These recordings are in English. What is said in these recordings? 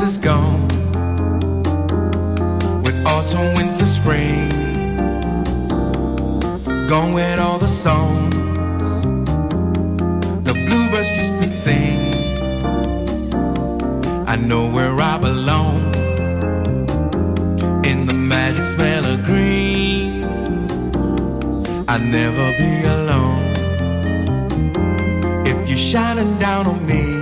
is gone. With autumn, winter, spring. Gone with all the songs the bluebirds used to sing. I know where I belong. In the magic smell of green. I'll never be alone. If you're shining down on me.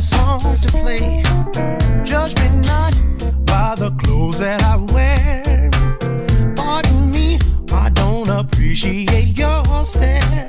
a song to play. Judge me not by the clothes that I wear. Pardon me, I don't appreciate your stare.